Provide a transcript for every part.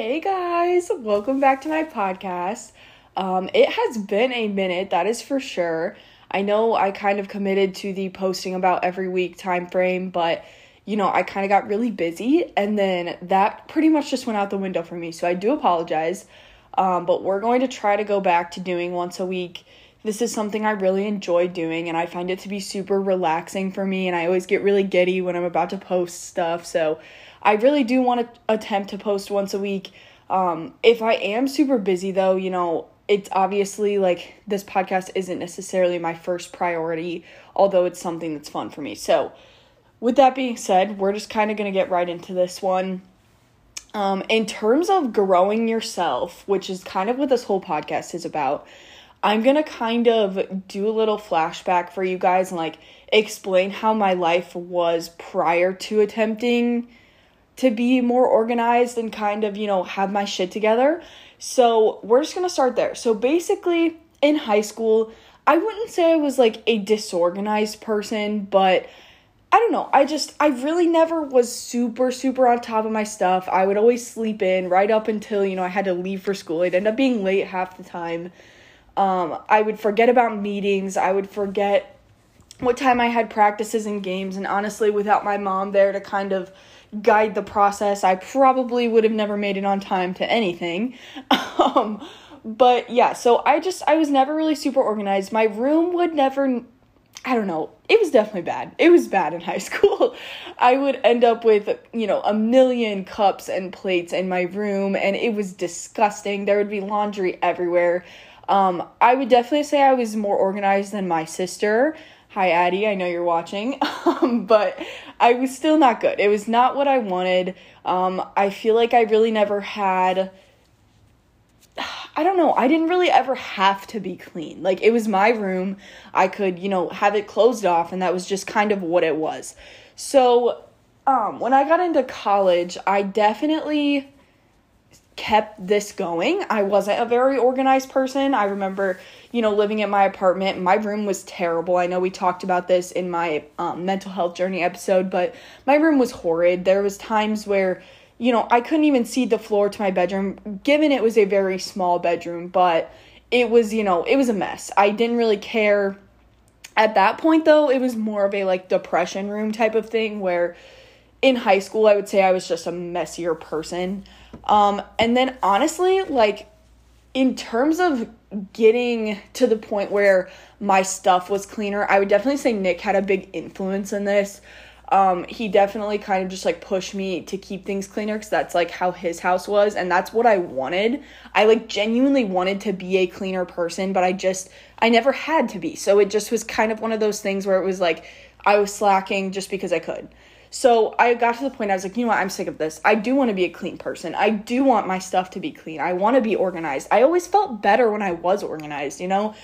Hey guys, welcome back to my podcast. Um, it has been a minute, that is for sure. I know I kind of committed to the posting about every week time frame, but you know, I kind of got really busy and then that pretty much just went out the window for me. So I do apologize. Um, but we're going to try to go back to doing once a week. This is something I really enjoy doing and I find it to be super relaxing for me and I always get really giddy when I'm about to post stuff. So I really do want to attempt to post once a week. Um, if I am super busy though, you know, it's obviously like this podcast isn't necessarily my first priority, although it's something that's fun for me. So, with that being said, we're just kind of going to get right into this one. Um, in terms of growing yourself, which is kind of what this whole podcast is about, I'm going to kind of do a little flashback for you guys and like explain how my life was prior to attempting to be more organized and kind of, you know, have my shit together. So, we're just to start there. So, basically, in high school, I wouldn't say I was like a disorganized person, but I don't know. I just, I really never was super, super on top of my stuff. I would always sleep in right up until, you know, I had to leave for school. I'd end up being late half the time. Um, I would forget about meetings. I would forget what time I had practices and games. And honestly, without my mom there to kind of guide the process, I probably would have never made it on time to anything. um, but yeah, so I just I was never really super organized. My room would never I don't know. It was definitely bad. It was bad in high school. I would end up with, you know, a million cups and plates in my room and it was disgusting. There would be laundry everywhere. Um, I would definitely say I was more organized than my sister. Hi, Addie. I know you're watching. Um, but I was still not good. It was not what I wanted. Um, I feel like I really never had. I don't know. I didn't really ever have to be clean. Like, it was my room. I could, you know, have it closed off, and that was just kind of what it was. So, um, when I got into college, I definitely kept this going. I wasn't a very organized person. I remember, you know, living in my apartment. My room was terrible. I know we talked about this in my um, mental health journey episode, but my room was horrid. There was times where, you know, I couldn't even see the floor to my bedroom, given it was a very small bedroom, but it was, you know, it was a mess. I didn't really care. At that point though, it was more of a like depression room type of thing where in high school I would say I was just a messier person. Um, and then honestly, like in terms of getting to the point where my stuff was cleaner, I would definitely say Nick had a big influence in this. Um, he definitely kind of just like pushed me to keep things cleaner because that's like how his house was and that's what I wanted. I like genuinely wanted to be a cleaner person, but I just, I never had to be. So it just was kind of one of those things where it was like I was slacking just because I could. So I got to the point I was like, you know what, I'm sick of this. I do want to be a clean person. I do want my stuff to be clean. I want to be organized. I always felt better when I was organized, you know?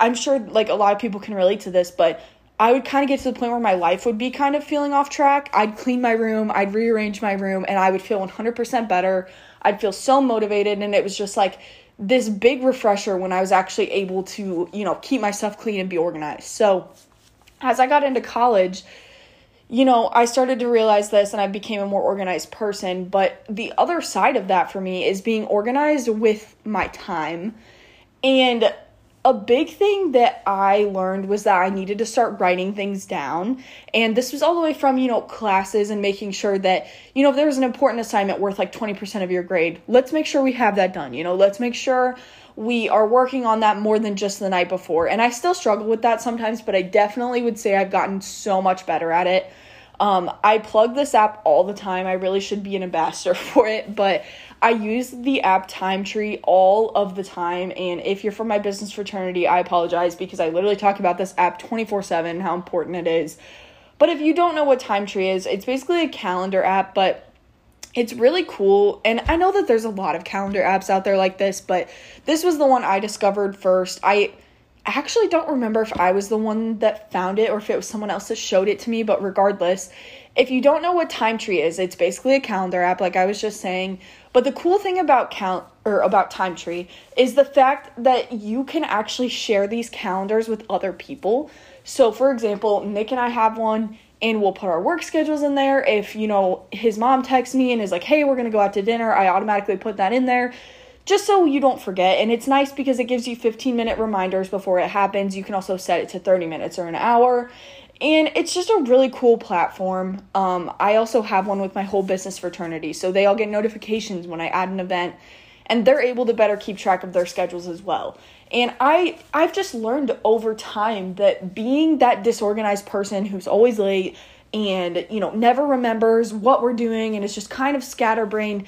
I'm sure like a lot of people can relate to this, but I would kind of get to the point where my life would be kind of feeling off track. I'd clean my room, I'd rearrange my room, and I would feel 100% better. I'd feel so motivated, and it was just like this big refresher when I was actually able to, you know, keep my stuff clean and be organized. So, as I got into college, you know, I started to realize this and I became a more organized person. But the other side of that for me is being organized with my time. And a big thing that I learned was that I needed to start writing things down. And this was all the way from, you know, classes and making sure that, you know, if there was an important assignment worth like 20% of your grade, let's make sure we have that done. You know, let's make sure we are working on that more than just the night before. And I still struggle with that sometimes, but I definitely would say I've gotten so much better at it. Um, I plug this app all the time. I really should be an ambassador for it, but I use the app Time Tree all of the time. And if you're from my business fraternity, I apologize because I literally talk about this app 24 7, how important it is. But if you don't know what Time Tree is, it's basically a calendar app, but it's really cool. And I know that there's a lot of calendar apps out there like this, but this was the one I discovered first. I actually don't remember if I was the one that found it or if it was someone else that showed it to me, but regardless, if you don't know what Time Tree is, it's basically a calendar app like I was just saying. But the cool thing about count or about Time Tree is the fact that you can actually share these calendars with other people. So for example, Nick and I have one, and we'll put our work schedules in there. If, you know, his mom texts me and is like, hey, we're going to go out to dinner, I automatically put that in there just so you don't forget. And it's nice because it gives you 15 minute reminders before it happens. You can also set it to 30 minutes or an hour. And it's just a really cool platform. Um, I also have one with my whole business fraternity. So they all get notifications when I add an event and they're able to better keep track of their schedules as well. And I I've just learned over time that being that disorganized person who's always late and you know never remembers what we're doing and is just kind of scatterbrained,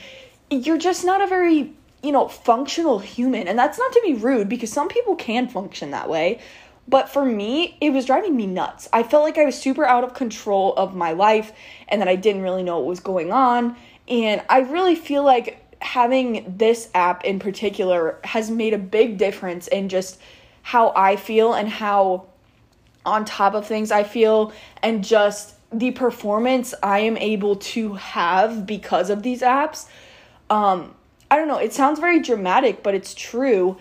you're just not a very you know functional human. And that's not to be rude because some people can function that way. But for me, it was driving me nuts. I felt like I was super out of control of my life and that I didn't really know what was going on. And I really feel like having this app in particular has made a big difference in just how I feel and how on top of things I feel and just the performance I am able to have because of these apps. Um, I don't know, it sounds very dramatic, but it's true.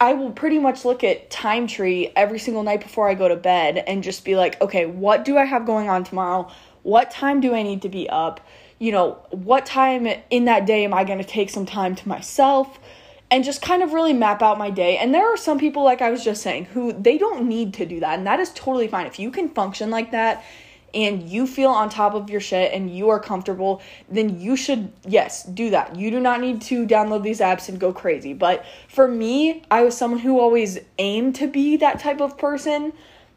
I will pretty much look at Time Tree every single night before I go to bed and just be like, okay, what do I have going on tomorrow? What time do I need to be up? you know, what time in that day am I going to take some time to myself? and just kind of really map out my day. And there are some people, like I was just saying, who they don't need to do that. And that is totally fine. If you can function like that and you feel on top of your shit and you are comfortable, then you should, yes, do that. You do not need to download these apps and go crazy. But for me, I was someone who always aimed to be that type of person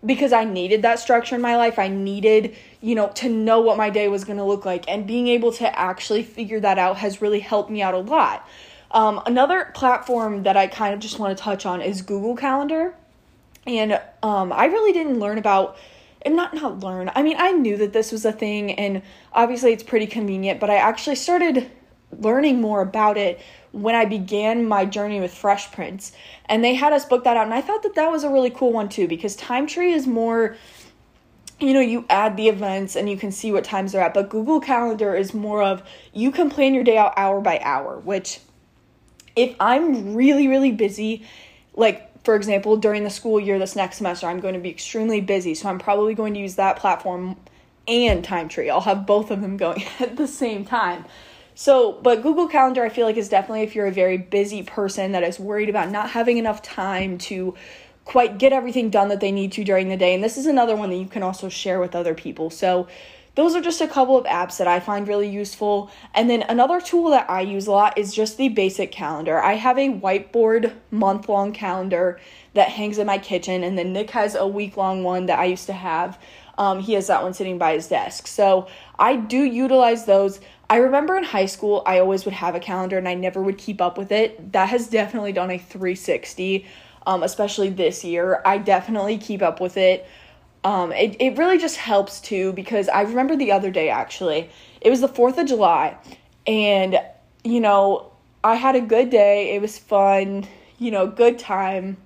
because I needed that structure in my life. I needed, you know, to know what my day was going to look like. And being able to actually figure that out has really helped me out a lot. Um, another platform that I kind of just want to touch on is Google Calendar. And um, I really didn't learn about, and not not learn. I mean, I knew that this was a thing, and obviously it's pretty convenient. But I actually started learning more about it when I began my journey with Fresh Prints. And they had us book that out. And I thought that that was a really cool one too because Time Tree is more, you know, you add the events and you can see what times they're at. But Google Calendar is more of you can plan your day out hour by hour, which if I'm really, really busy, like for example, during the school year this next semester, I'm going to be extremely busy. So I'm probably going to use that platform and Time Tree. I'll have both of them going at the same time. So, but Google Calendar, I feel like, is definitely if you're a very busy person that is worried about not having enough time to quite get everything done that they need to during the day. And this is another one that you can also share with other people. So, those are just a couple of apps that I find really useful. And then another tool that I use a lot is just the basic calendar. I have a whiteboard month long calendar that hangs in my kitchen, and then Nick has a week long one that I used to have. Um, he has that one sitting by his desk. So I do utilize those. I remember in high school, I always would have a calendar and I never would keep up with it. That has definitely done a 360, um, especially this year. I definitely keep up with it. Um, it, it really just helps too because I remember the other day actually, it was the 4th of July, and you know, I had a good day. It was fun, you know, good time.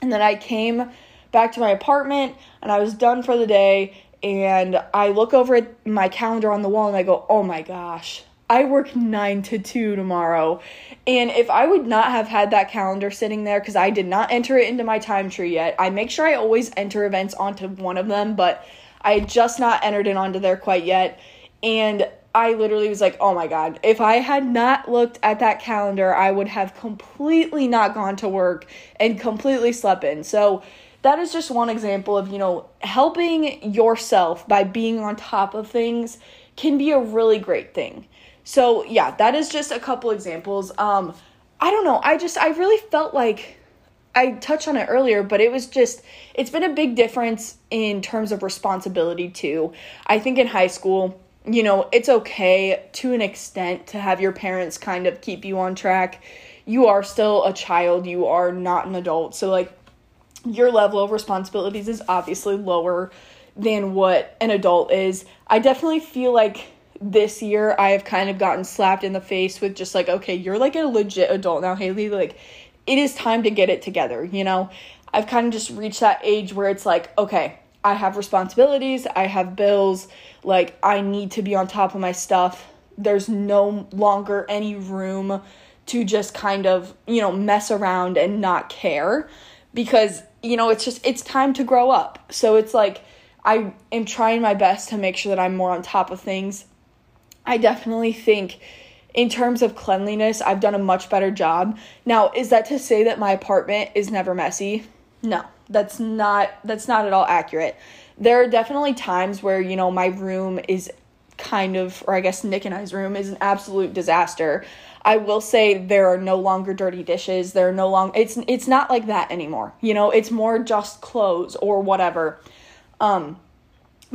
And then I came back to my apartment and I was done for the day and I look over at my calendar on the wall and I go, oh my gosh, I work 9 to 2 tomorrow. And if I would not have had that calendar sitting there, because I did not enter it into my time tree yet, I make sure I always enter events onto one of them, but I had just not entered it onto there quite yet. And I literally was like, oh my God, if I had not looked at that calendar, I would have completely not gone to work and completely slept in. So, that is just one example of, you know, helping yourself by being on top of things can be a really great thing. So, yeah, that is just a couple examples. Um I don't know. I just I really felt like I touched on it earlier, but it was just it's been a big difference in terms of responsibility too. I think in high school, you know, it's okay to an extent to have your parents kind of keep you on track. You are still a child, you are not an adult. So like your level of responsibilities is obviously lower than what an adult is. I definitely feel like this year I have kind of gotten slapped in the face with just like, okay, you're like a legit adult now, Haley. Like, it is time to get it together, you know? I've kind of just reached that age where it's like, okay, I have responsibilities, I have bills, like, I need to be on top of my stuff. There's no longer any room to just kind of, you know, mess around and not care because you know, it's just it's time to grow up. So it's like I am trying my best to make sure that I'm more on top of things. I definitely think in terms of cleanliness, I've done a much better job. Now, is that to say that my apartment is never messy? No, that's not that's not at all accurate. There are definitely times where, you know, my room is kind of or I guess Nick and I's room is an absolute disaster. I will say there are no longer dirty dishes. There are no long it's it's not like that anymore. You know, it's more just clothes or whatever. Um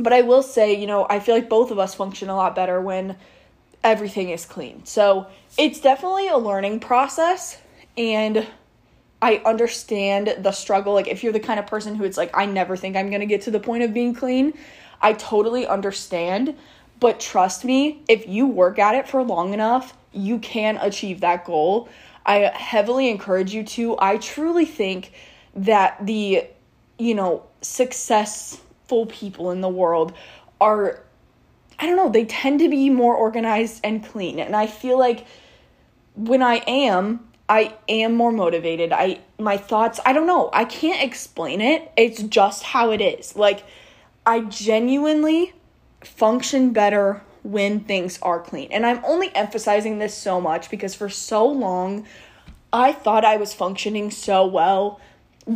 but I will say, you know, I feel like both of us function a lot better when everything is clean. So it's definitely a learning process and I understand the struggle. Like, if you're the kind of person who it's like, I never think I'm gonna get to the point of being clean, I totally understand. But trust me, if you work at it for long enough, you can achieve that goal. I heavily encourage you to. I truly think that the, you know, successful people in the world are I don't know, they tend to be more organized and clean. And I feel like when I am, I am more motivated. I my thoughts, I don't know. I can't explain it. It's just how it is. Like I genuinely function better when things are clean. And I'm only emphasizing this so much because for so long I thought I was functioning so well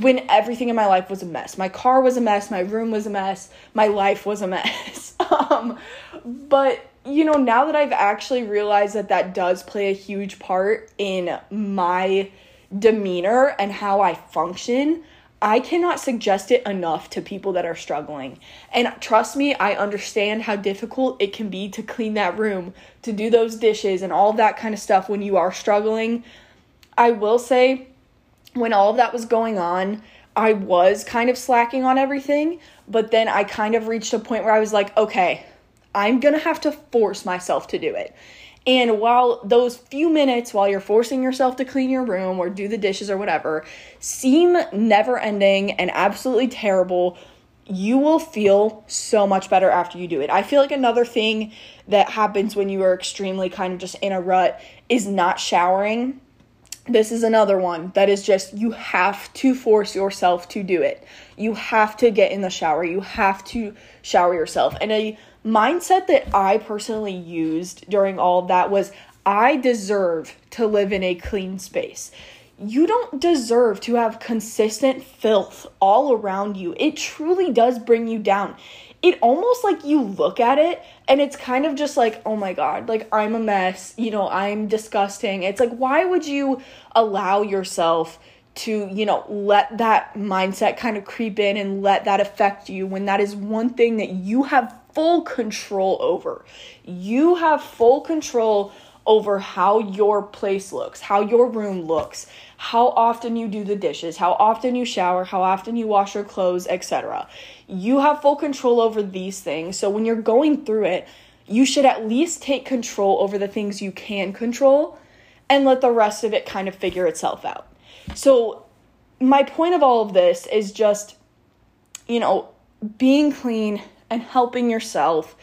when everything in my life was a mess. My car was a mess, my room was a mess, my life was a mess. um, but you know, now that I've actually realized that that does play a huge part in my demeanor and how I function, I cannot suggest it enough to people that are struggling. And trust me, I understand how difficult it can be to clean that room, to do those dishes, and all that kind of stuff when you are struggling. I will say, when all of that was going on, I was kind of slacking on everything, but then I kind of reached a point where I was like, okay, I'm gonna have to force myself to do it. And while those few minutes while you're forcing yourself to clean your room or do the dishes or whatever seem never ending and absolutely terrible, you will feel so much better after you do it. I feel like another thing that happens when you are extremely kind of just in a rut is not showering this is another one that is just you have to force yourself to do it. You have to get in the shower. You have to shower yourself. And a mindset that I personally used during all that was I deserve to live in a clean space. You don't deserve to have consistent filth all around you. It truly does bring you down it almost like you look at it and it's kind of just like, oh my God, like I'm a mess, you know, I'm disgusting. It's like, why would you allow yourself to, you know, let that mindset kind of creep in and let that affect you when that is one thing that you have full control over? You have full control over how your place looks, how your room looks, how often you do the dishes, how often you shower, how often you wash your clothes, etc. You have full control over these things. So when you're going through it, you should at least take control over the things you can control and let the rest of it kind of figure itself out. So my point of all of this is just you know, being clean and helping yourself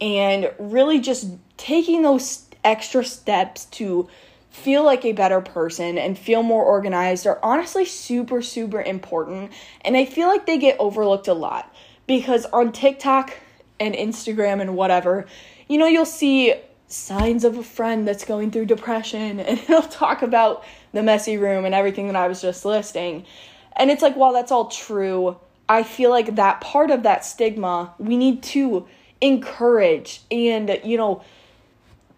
and really just taking those extra steps to feel like a better person and feel more organized are honestly super, super important. And I feel like they get overlooked a lot because on TikTok and Instagram and whatever, you know, you'll see signs of a friend that's going through depression and it'll talk about the messy room and everything that I was just listing. And it's like, while that's all true, I feel like that part of that stigma we need to encourage and, you know,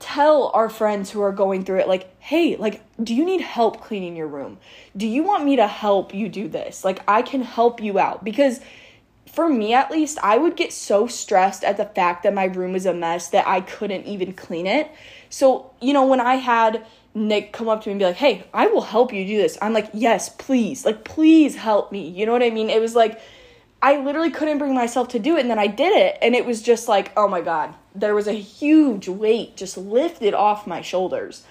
tell our friends who are going through it like hey like do you need help cleaning your room? Do you want me to help you do this? Like i can help you out. Because for me at least i would get so stressed at the fact that my room was a mess that i couldn't even clean it. So you know when i had nick come up to me and be like hey i will help you do this. I'm like yes please. Like please help me. You know what i mean? It was like i literally couldn't bring myself to do it and then i did it and it was just like oh my god there was a huge weight just lifted off my shoulders.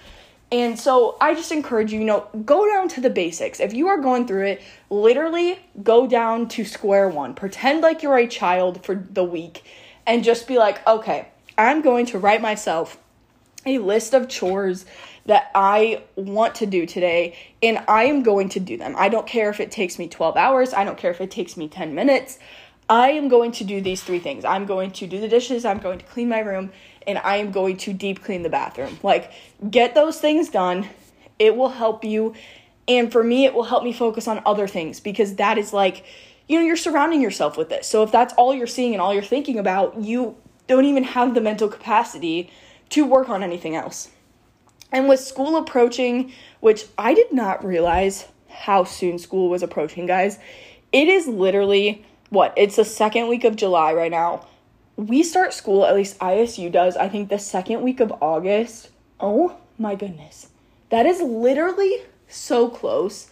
And so I just encourage you, you know, go down to the basics. If you are going through it, literally go down to square one. Pretend like you're a child for the week and just be like, okay, I'm going to write myself a list of chores that I want to do today, and I am going to do them. I don't care if it takes me 12 hours, I don't care if it takes me 10 minutes. I am going to do these three things. I'm going to do the dishes, I'm going to clean my room, and I am going to deep clean the bathroom. Like, get those things done. It will help you. And for me, it will help me focus on other things because that is like, you know, you're surrounding yourself with this. So if that's all you're seeing and all you're thinking about, you don't even have the mental capacity to work on anything else. And with school approaching, which I did not realize how soon school was approaching, guys, it is literally what? It's the second week of July right now. We start school, at least ISU does, I think the second week of August. Oh my goodness. That is literally so close.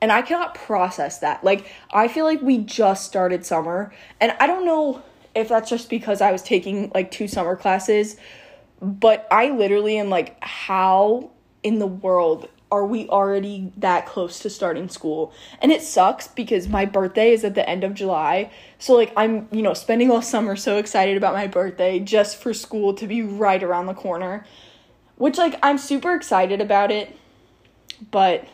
And I cannot process that. Like, I feel like we just started summer. And I don't know if that's just because I was taking like two summer classes, but I literally am like, how in the world are we already that close to starting school? And it sucks because my birthday is at the end of July. So, like, I'm, you know, spending all summer so excited about my birthday just for school to be right around the corner. Which, like, I'm super excited about it, but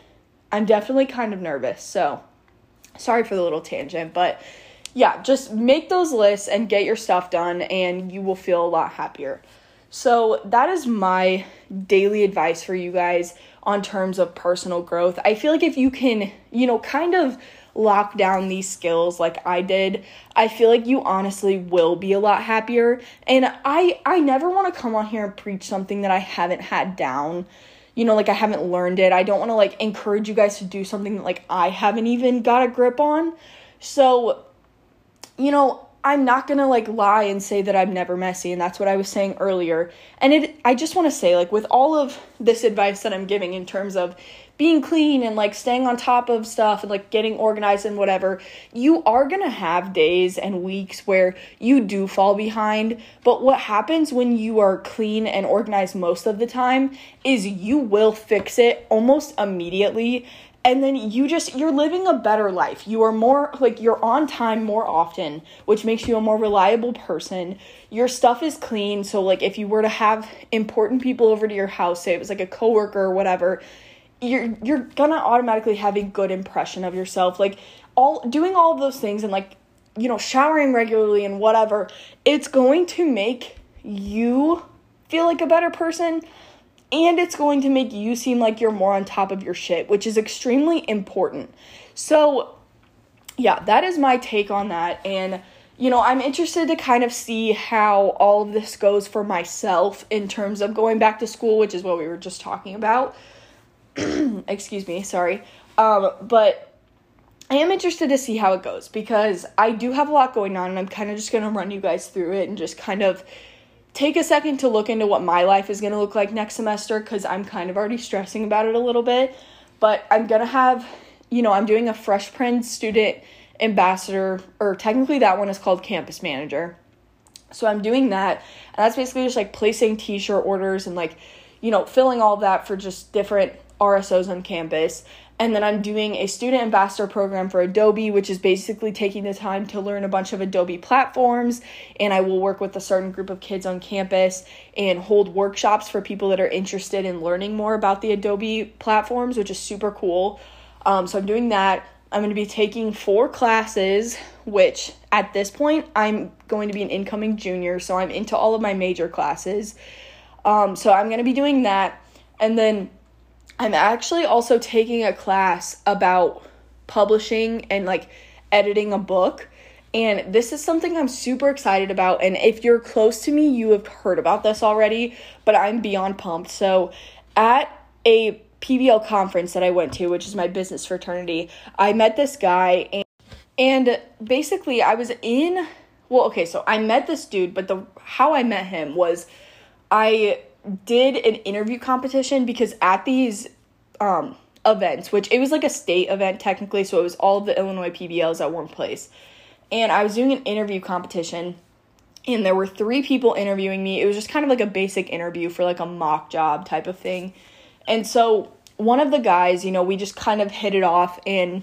I'm definitely kind of nervous. So, sorry for the little tangent, but yeah, just make those lists and get your stuff done, and you will feel a lot happier. So, that is my daily advice for you guys on terms of personal growth. I feel like if you can, you know, kind of lock down these skills like I did, I feel like you honestly will be a lot happier. And I I never want to come on here and preach something that I haven't had down. You know, like I haven't learned it. I don't want to like encourage you guys to do something that like I haven't even got a grip on. So, you know, I'm not gonna like lie and say that I'm never messy, and that's what I was saying earlier. And it, I just want to say, like, with all of this advice that I'm giving in terms of being clean and like staying on top of stuff and like getting organized and whatever, you are gonna have days and weeks where you do fall behind. But what happens when you are clean and organized most of the time is you will fix it almost immediately and then you just you're living a better life. You are more like you're on time more often which makes you a more reliable person. Your stuff is clean. So like if you were to have important people over to your house say it was like a coworker or whatever you're you're gonna automatically have a good impression of yourself. Like all doing all of those things and like you know showering regularly and whatever it's going to make you feel like a better person and it's going to make you seem like you're more on top of your shit, which is extremely important. So, yeah, that is my take on that. And, you know, I'm interested to kind of see how all of this goes for myself in terms of going back to school, which is what we were just talking about. Excuse me, sorry. Um, but I am interested to see how it goes because I do have a lot going on and I'm kind of just going to run you guys through it and just kind of take a second to look into what my life is going to look like next semester because I'm kind of already stressing about it a little bit. But I'm going to have, you know, I'm doing a Fresh Prints student ambassador, or technically that one is called campus manager. So I'm doing that. And that's basically just like placing t shirt orders and like, you know, filling all that for just different RSOs on campus. And then I'm doing a student ambassador program for Adobe, which is basically taking the time to learn a bunch of Adobe platforms. And I will work with a certain group of kids on campus and hold workshops for people that are interested in learning more about the Adobe platforms, which is super cool. Um, so I'm doing that. I'm going to be taking four classes, which at this point I'm going to be an incoming junior, so I'm into all of my major classes. Um, so I'm going to be doing that. And then I'm actually also taking a class about publishing and like editing a book. And this is something I'm super excited about. And if you're close to me, you have heard about this already, but I'm beyond pumped. So, at a PBL conference that I went to, which is my business fraternity, I met this guy and and basically I was in well, okay, so I met this dude, but the how I met him was I did an interview competition because at these um, events, which it was like a state event technically, so it was all the Illinois PBLs at one place. And I was doing an interview competition, and there were three people interviewing me. It was just kind of like a basic interview for like a mock job type of thing. And so one of the guys, you know, we just kind of hit it off, and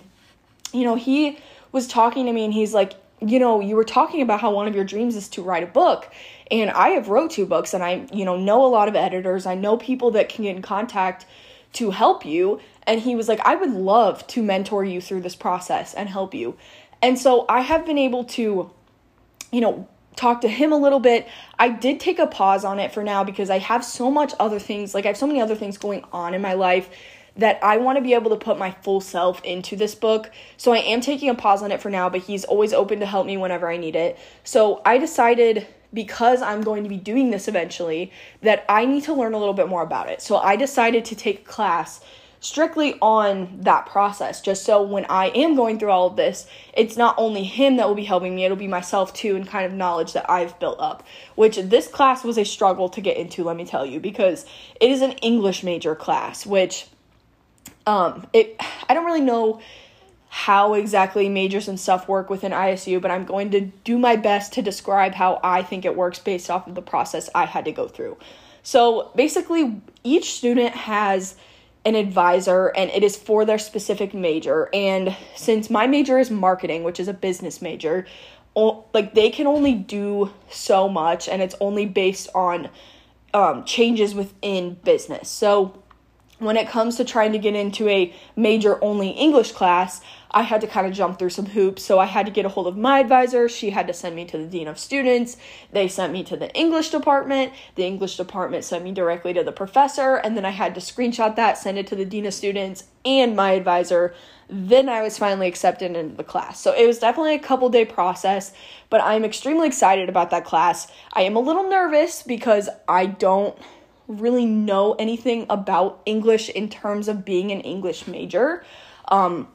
you know, he was talking to me, and he's like, you know, you were talking about how one of your dreams is to write a book and I have wrote two books and I, you know, know a lot of editors. I know people that can get in contact to help you. And he was like, I would love to mentor you through this process and help you. And so I have been able to you know, talk to him a little bit. I did take a pause on it for now because I have so much other things, like I have so many other things going on in my life that I want to be able to put my full self into this book. So I am taking a pause on it for now, but he's always open to help me whenever I need it. So I decided because I'm going to be doing this eventually that I need to learn a little bit more about it. So I decided to take a class strictly on that process just so when I am going through all of this, it's not only him that will be helping me, it'll be myself too and kind of knowledge that I've built up. Which this class was a struggle to get into, let me tell you, because it is an English major class, which um it I don't really know how exactly majors and stuff work within ISU, but I'm going to do my best to describe how I think it works based off of the process I had to go through. So basically, each student has an advisor and it is for their specific major. And since my major is marketing, which is a business major, like they can only do so much and it's only based on um, changes within business. So when it comes to trying to get into a major only English class, I had to kind of jump through some hoops. So I had to get a hold of my advisor. She had to send me to the dean of students. They sent me to the English department. The English department sent me directly to the professor. And then I had to screenshot that, send it to the dean of students and my advisor. Then I was finally accepted into the class. So it was definitely a couple day process, but I'm extremely excited about that class. I am a little nervous because I don't really know anything about English in terms of being an English major. Um,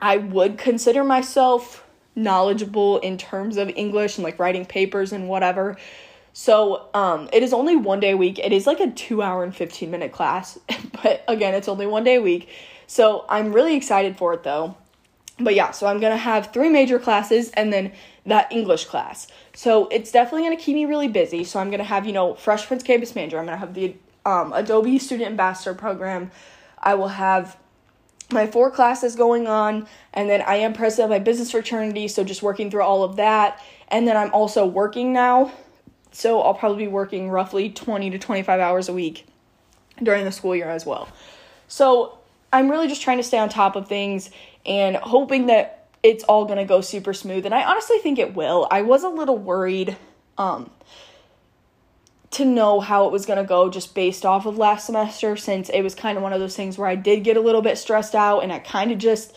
I would consider myself knowledgeable in terms of English and like writing papers and whatever. So, um, it is only one day a week. It is like a two hour and 15 minute class, but again, it's only one day a week. So, I'm really excited for it though. But yeah, so I'm gonna have three major classes and then that English class. So it's definitely to keep me really busy. So I'm to have, you know, Fresh Prints Campus Manager. I'm to have the um, Adobe Student Ambassador Program. I will have my four classes going on. And then I am president of my business fraternity. So just working through all of that. And then I'm also working now. So I'll probably be working roughly 20 to 25 hours a week during the school year as well. So I'm really just trying to stay on top of things and hoping that it's all going to go super smooth and I honestly think it will. I was a little worried um to know how it was going to go just based off of last semester since it was kind of one of those things where I did get a little bit stressed out and I kind of just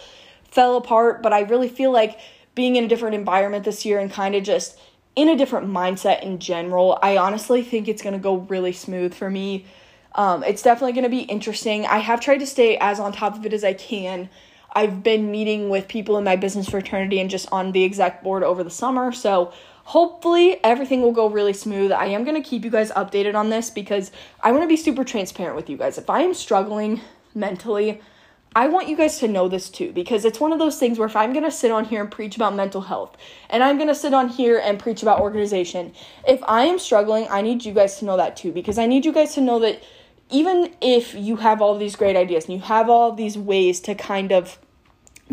fell apart, but I really feel like being in a different environment this year and kind of just in a different mindset in general, I honestly think it's going to go really smooth for me. Um, it's definitely going to be interesting. I have tried to stay as on top of it as I can I've been meeting with people in my business fraternity and just on the exec board over the summer. So hopefully everything will go really smooth. I am going to keep you guys updated on this because I want to be super transparent with you guys. If I am struggling mentally, I want you guys to know this too because it's one of those things where if I'm going to sit on here and preach about mental health and I'm going to sit on here and preach about organization, if I am struggling, I need you guys to know that too because I need you guys to know that even if you have all these great ideas and you have all these ways to kind of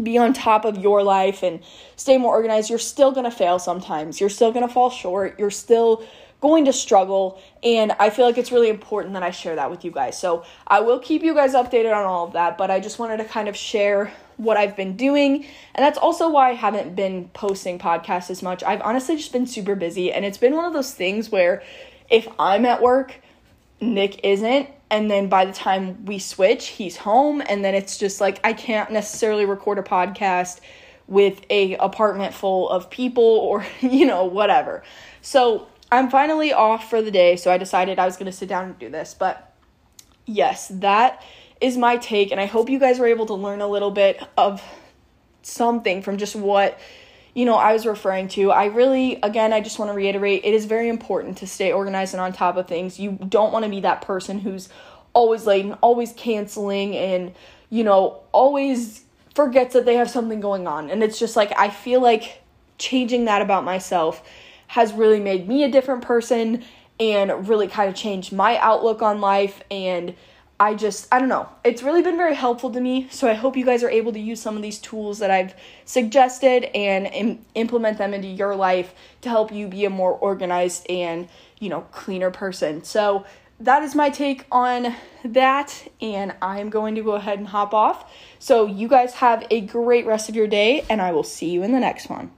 be on top of your life and stay more organized, you're still going to fail sometimes. You're still going to fall short. You're still going to struggle. And I feel like it's really important that I share that with you guys. So I will keep you guys updated on all of that, but I just wanted to kind of share what I've been doing. And that's also why I haven't been posting podcasts as much. I've honestly just been super busy. And it's been one of those things where if I'm at work, Nick isn't and then by the time we switch he's home and then it's just like i can't necessarily record a podcast with a apartment full of people or you know whatever. So i'm finally off for the day so i decided i was going to sit down and do this but yes that is my take and i hope you guys were able to learn a little bit of something from just what you know, I was referring to. I really, again, I just want to reiterate it is very important to stay organized and on top of things. You don't want to be that person who's always late and always canceling and, you know, always forgets that they have something going on. And it's just like, I feel like changing that about myself has really made me a different person and really kind of changed my outlook on life and I just, I don't know. It's really been very helpful to me. So I hope you guys are able to use some of these tools that I've suggested and Im- implement them into your life to help you be a more organized and, you know, cleaner person. So that is my take on that. And I'm going to go ahead and hop off. So you guys have a great rest of your day, and I will see you in the next one.